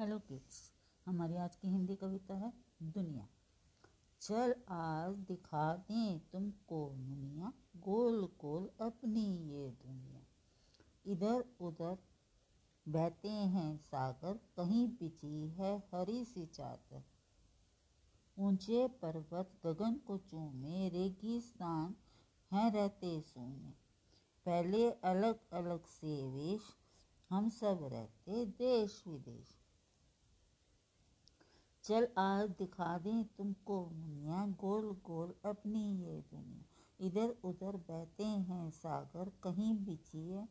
Hello kids हमारी आज की हिंदी कविता है दुनिया। चल आज दिखा दें तुमको दुनिया गोल गोल अपनी ये दुनिया। इधर उधर बहते हैं सागर, कहीं बिछी है हरी सी चादर। ऊँचे पर्वत गगन को चूमे रेगिस्तान हैं रहते सोने। पहले अलग अलग से वेश, हम सब रहते देश विदेश चल आज दिखा दें तुमको दुनिया गोल गोल अपनी ये दुनिया। इधर उधर बहते हैं सागर, कहीं बिछी है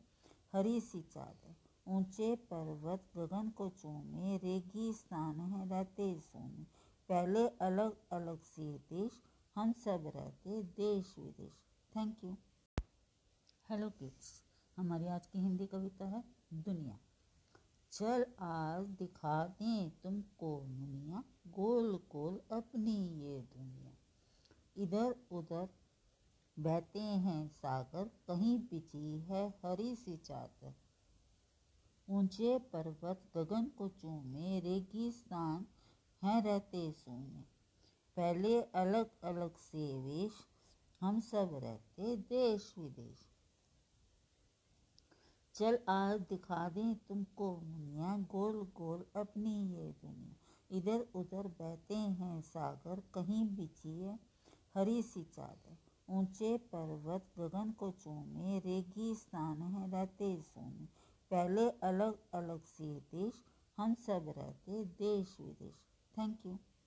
हरी सी चादर। ऊँचे पर्वत गगन को चूमे रेगिस्तान है रहते सोने। पहले अलग अलग से देश, हम सब रहते देश विदेश। थैंक यू हेलो किड्स हमारी आज की हिंदी कविता है चल आज दिखा दें तुमको दुनिया गोल गोल अपनी ये दुनिया। इधर उधर बहते हैं सागर, कहीं बिछी है हरी सी चादर। ऊँचे पर्वत गगन को चूमे रेगिस्तान हैं रहते सोने। पहले अलग अलग से वेश, हम सब रहते देश विदेश चल आज दिखा दें तुमको मुनिया, गोल गोल अपनी ये दुनिया। इधर उधर बहते हैं सागर, कहीं बिछी है हरी सी चादर। ऊँचे पर्वत गगन को चूमे रेगिस्तान है रहते सोने। पहले अलग अलग से देश, हम सब रहते देश विदेश थैंक यू